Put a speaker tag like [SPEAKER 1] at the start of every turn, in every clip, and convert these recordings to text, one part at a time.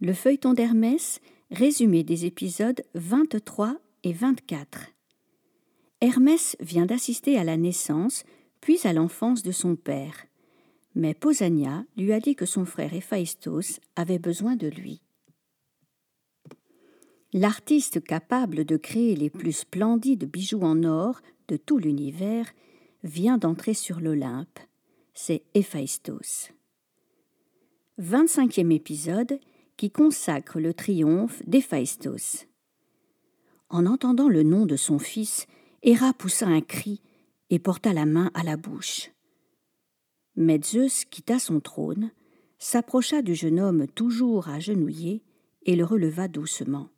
[SPEAKER 1] Le feuilleton d'Hermès, résumé des épisodes 23 et 24. Hermès vient d'assister à la naissance, puis à l'enfance de son père. Mais Pausania lui a dit que son frère Héphaïstos avait besoin de lui. L'artiste capable de créer les plus splendides bijoux en or de tout l'univers vient d'entrer sur l'Olympe. C'est Héphaïstos. 25e épisode qui consacre le triomphe d'Héphaïstos. En entendant le nom de son fils, Héra poussa un cri et porta la main à la bouche. Mais quitta son trône, s'approcha du jeune homme toujours agenouillé et le releva doucement.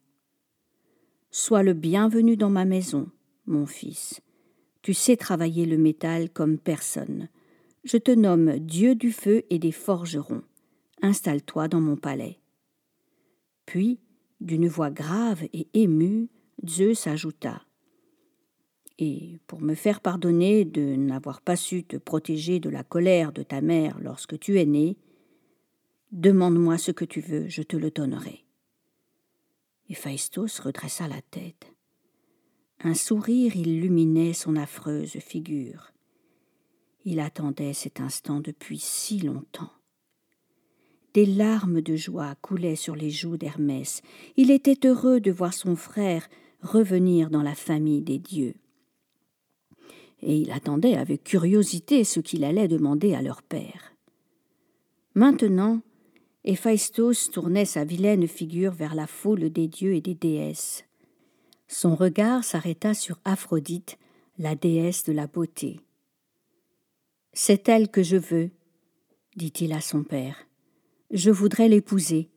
[SPEAKER 1] Sois le bienvenu dans ma maison, mon fils. Tu sais travailler le métal comme personne. Je te nomme Dieu du feu et des forgerons. Installe-toi dans mon palais. Puis, d'une voix grave et émue, Zeus ajouta Et pour me faire pardonner de n'avoir pas su te protéger de la colère de ta mère lorsque tu es né, demande-moi ce que tu veux, je te le donnerai. Héphaïstos redressa la tête. Un sourire illuminait son affreuse figure. Il attendait cet instant depuis si longtemps. Des larmes de joie coulaient sur les joues d'Hermès. Il était heureux de voir son frère revenir dans la famille des dieux. Et il attendait avec curiosité ce qu'il allait demander à leur père. Maintenant, Héphaïstos tournait sa vilaine figure vers la foule des dieux et des déesses. Son regard s'arrêta sur Aphrodite, la déesse de la beauté. C'est elle que je veux, dit-il à son père. Je voudrais l'épouser.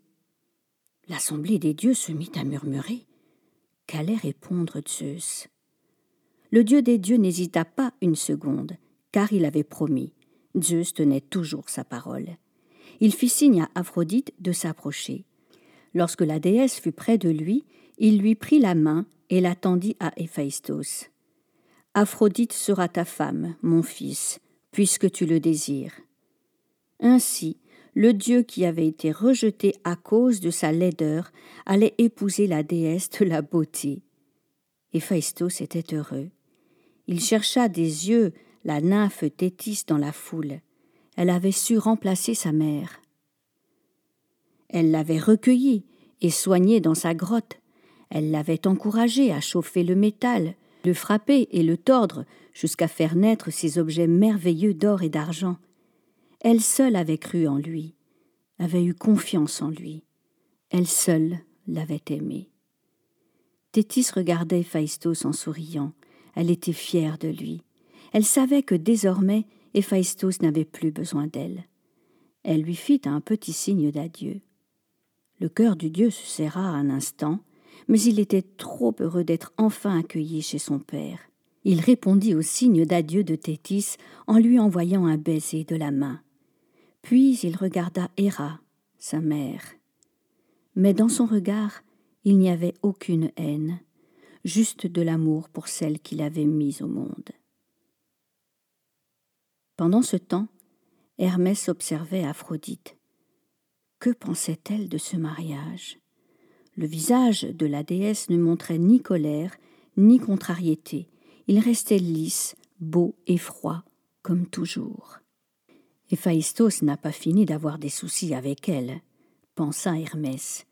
[SPEAKER 1] L'assemblée des dieux se mit à murmurer. Qu'allait répondre Zeus? Le dieu des dieux n'hésita pas une seconde, car il avait promis. Zeus tenait toujours sa parole. Il fit signe à Aphrodite de s'approcher. Lorsque la déesse fut près de lui, il lui prit la main et la tendit à Héphaïstos. Aphrodite sera ta femme, mon fils, puisque tu le désires. Ainsi, le dieu qui avait été rejeté à cause de sa laideur allait épouser la déesse de la beauté. Héphaïstos était heureux. Il chercha des yeux la nymphe Thétis dans la foule. Elle avait su remplacer sa mère. Elle l'avait recueillie et soignée dans sa grotte. Elle l'avait encouragé à chauffer le métal, le frapper et le tordre jusqu'à faire naître ces objets merveilleux d'or et d'argent. Elle seule avait cru en lui, avait eu confiance en lui. Elle seule l'avait aimé. Thétis regardait Phaistos en souriant. Elle était fière de lui. Elle savait que désormais Héphaïstos n'avait plus besoin d'elle. Elle lui fit un petit signe d'adieu. Le cœur du dieu se serra un instant, mais il était trop heureux d'être enfin accueilli chez son père. Il répondit au signe d'adieu de Thétis en lui envoyant un baiser de la main. Puis il regarda Héra, sa mère. Mais dans son regard, il n'y avait aucune haine, juste de l'amour pour celle qu'il avait mise au monde. Pendant ce temps, Hermès observait Aphrodite. Que pensait-elle de ce mariage? Le visage de la déesse ne montrait ni colère, ni contrariété. Il restait lisse, beau et froid, comme toujours. Héphaïstos n'a pas fini d'avoir des soucis avec elle, pensa Hermès.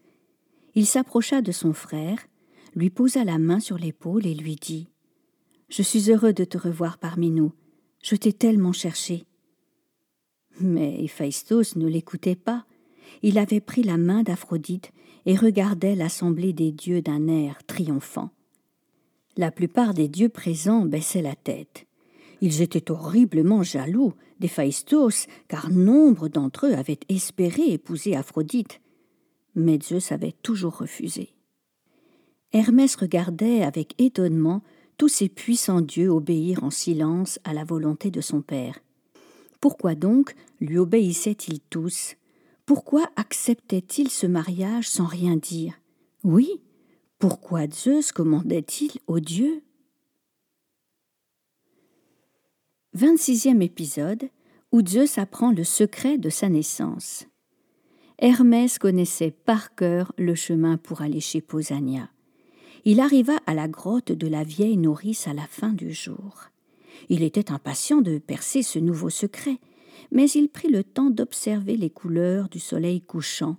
[SPEAKER 1] Il s'approcha de son frère, lui posa la main sur l'épaule et lui dit Je suis heureux de te revoir parmi nous. Je t'ai tellement cherché. Mais Héphaïstos ne l'écoutait pas. Il avait pris la main d'Aphrodite et regardait l'assemblée des dieux d'un air triomphant. La plupart des dieux présents baissaient la tête. Ils étaient horriblement jaloux d'Héphaïstos, car nombre d'entre eux avaient espéré épouser Aphrodite. Mais Zeus avait toujours refusé. Hermès regardait avec étonnement tous ces puissants dieux obéir en silence à la volonté de son père. Pourquoi donc lui obéissaient-ils tous? Pourquoi acceptaient-ils ce mariage sans rien dire? Oui, pourquoi Zeus commandait-il aux dieux? 26e épisode où Zeus apprend le secret de sa naissance. Hermès connaissait par cœur le chemin pour aller chez Posania. Il arriva à la grotte de la vieille nourrice à la fin du jour. Il était impatient de percer ce nouveau secret, mais il prit le temps d'observer les couleurs du soleil couchant,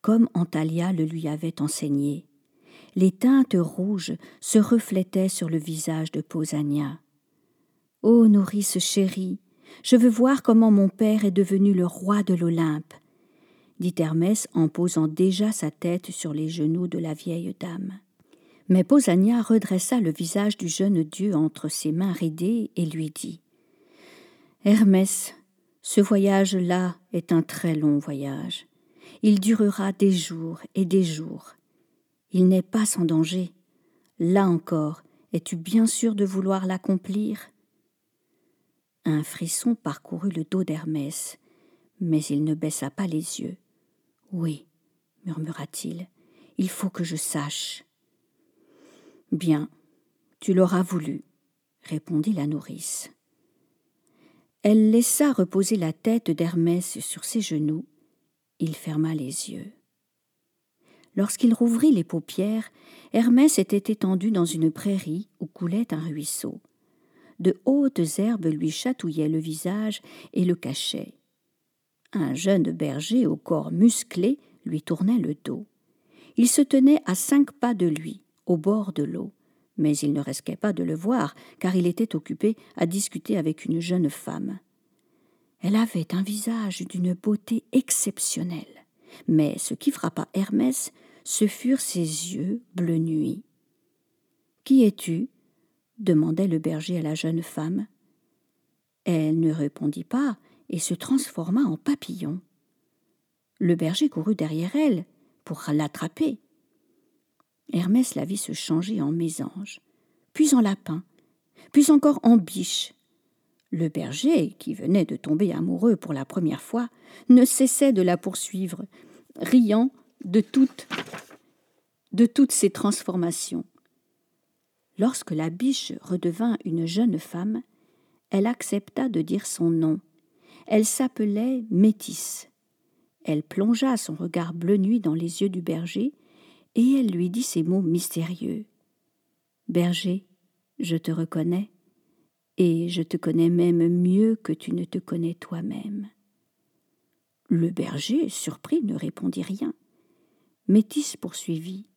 [SPEAKER 1] comme Antalya le lui avait enseigné. Les teintes rouges se reflétaient sur le visage de Posania. Ô nourrice chérie, je veux voir comment mon père est devenu le roi de l'Olympe, dit Hermès en posant déjà sa tête sur les genoux de la vieille dame. Mais Posania redressa le visage du jeune dieu entre ses mains ridées et lui dit Hermès, ce voyage-là est un très long voyage. Il durera des jours et des jours. Il n'est pas sans danger. Là encore, es-tu bien sûr de vouloir l'accomplir? Un frisson parcourut le dos d'Hermès, mais il ne baissa pas les yeux. Oui, murmura-t-il, il faut que je sache. Bien, tu l'auras voulu, répondit la nourrice. Elle laissa reposer la tête d'Hermès sur ses genoux. Il ferma les yeux. Lorsqu'il rouvrit les paupières, Hermès était étendu dans une prairie où coulait un ruisseau. De hautes herbes lui chatouillaient le visage et le cachaient. Un jeune berger au corps musclé lui tournait le dos. Il se tenait à cinq pas de lui, au bord de l'eau, mais il ne risquait pas de le voir, car il était occupé à discuter avec une jeune femme. Elle avait un visage d'une beauté exceptionnelle, mais ce qui frappa Hermès, ce furent ses yeux bleu nuit. Qui es-tu? Demandait le berger à la jeune femme. Elle ne répondit pas et se transforma en papillon. Le berger courut derrière elle pour l'attraper. Hermès la vit se changer en mésange, puis en lapin, puis encore en biche. Le berger, qui venait de tomber amoureux pour la première fois, ne cessait de la poursuivre, riant de toutes, de toutes ces transformations. Lorsque la biche redevint une jeune femme, elle accepta de dire son nom. Elle s'appelait Métis. Elle plongea son regard bleu nuit dans les yeux du berger, et elle lui dit ces mots mystérieux. Berger, je te reconnais, et je te connais même mieux que tu ne te connais toi-même. Le berger, surpris, ne répondit rien. Métis poursuivit.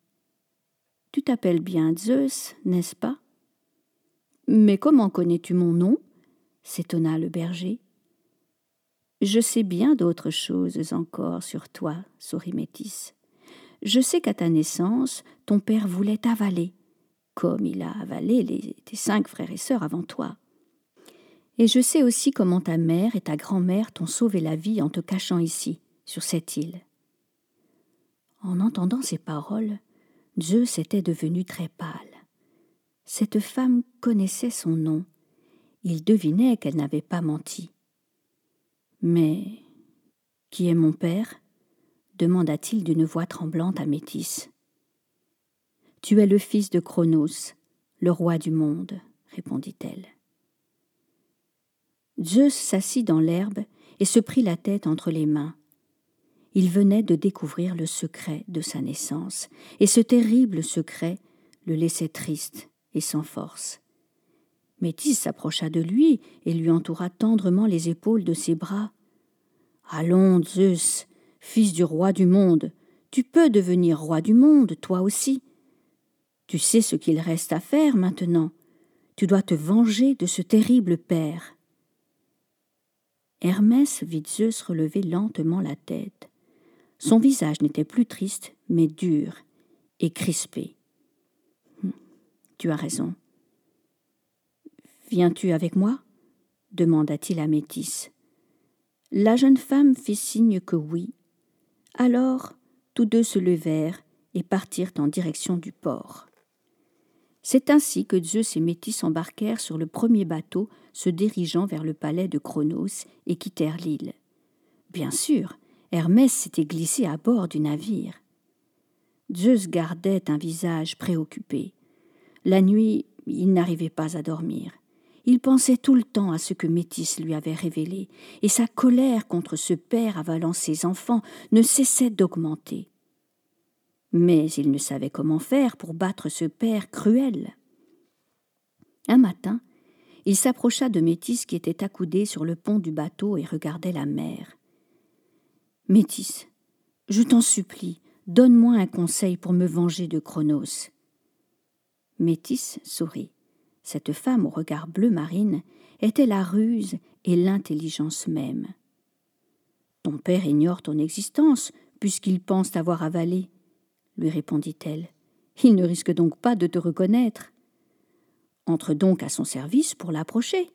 [SPEAKER 1] Tu t'appelles bien Zeus, n'est-ce pas? Mais comment connais-tu mon nom? s'étonna le berger. Je sais bien d'autres choses encore sur toi, sourit Métis. Je sais qu'à ta naissance, ton père voulait t'avaler, comme il a avalé tes cinq frères et sœurs avant toi. Et je sais aussi comment ta mère et ta grand-mère t'ont sauvé la vie en te cachant ici, sur cette île. En entendant ces paroles, Zeus était devenu très pâle. Cette femme connaissait son nom. Il devinait qu'elle n'avait pas menti. Mais qui est mon père? demanda-t-il d'une voix tremblante à Métis. Tu es le fils de Cronos, le roi du monde, répondit-elle. Zeus s'assit dans l'herbe et se prit la tête entre les mains il venait de découvrir le secret de sa naissance, et ce terrible secret le laissait triste et sans force. Métis s'approcha de lui et lui entoura tendrement les épaules de ses bras. Allons, Zeus, fils du roi du monde, tu peux devenir roi du monde, toi aussi. Tu sais ce qu'il reste à faire maintenant. Tu dois te venger de ce terrible père. Hermès vit Zeus relever lentement la tête. Son visage n'était plus triste, mais dur et crispé. Hmm, tu as raison. Viens-tu avec moi? demanda-t-il à Métis. La jeune femme fit signe que oui. Alors tous deux se levèrent et partirent en direction du port. C'est ainsi que Zeus et Métis embarquèrent sur le premier bateau se dirigeant vers le palais de Cronos et quittèrent l'île. Bien sûr, Hermès s'était glissé à bord du navire. Zeus gardait un visage préoccupé. La nuit, il n'arrivait pas à dormir. il pensait tout le temps à ce que Métis lui avait révélé, et sa colère contre ce père avalant ses enfants ne cessait d'augmenter. Mais il ne savait comment faire pour battre ce père cruel. Un matin, il s'approcha de Métis qui était accoudé sur le pont du bateau et regardait la mer. Métis, je t'en supplie, donne-moi un conseil pour me venger de Chronos. Métis sourit. Cette femme au regard bleu marine était la ruse et l'intelligence même. Ton père ignore ton existence, puisqu'il pense t'avoir avalé, lui répondit-elle. Il ne risque donc pas de te reconnaître. Entre donc à son service pour l'approcher.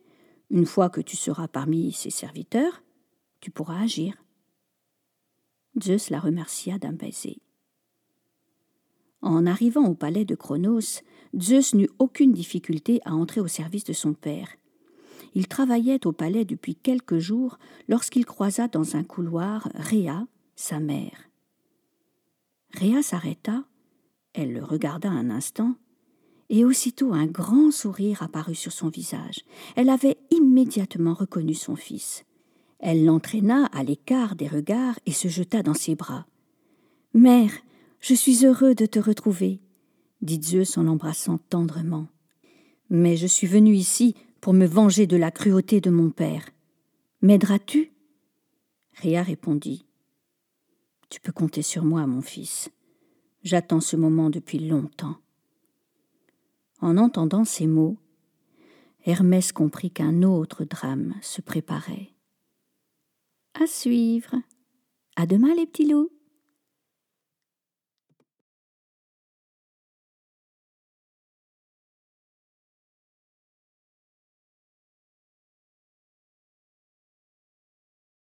[SPEAKER 1] Une fois que tu seras parmi ses serviteurs, tu pourras agir. Zeus la remercia d'un baiser. En arrivant au palais de Cronos, Zeus n'eut aucune difficulté à entrer au service de son père. Il travaillait au palais depuis quelques jours lorsqu'il croisa dans un couloir Rhea, sa mère. Rhea s'arrêta, elle le regarda un instant, et aussitôt un grand sourire apparut sur son visage. Elle avait immédiatement reconnu son fils. Elle l'entraîna à l'écart des regards et se jeta dans ses bras. Mère, je suis heureux de te retrouver, dit Zeus en l'embrassant tendrement. Mais je suis venu ici pour me venger de la cruauté de mon père. M'aideras-tu? Rhea répondit. Tu peux compter sur moi, mon fils. J'attends ce moment depuis longtemps. En entendant ces mots, Hermès comprit qu'un autre drame se préparait. À suivre. À demain, les petits loups.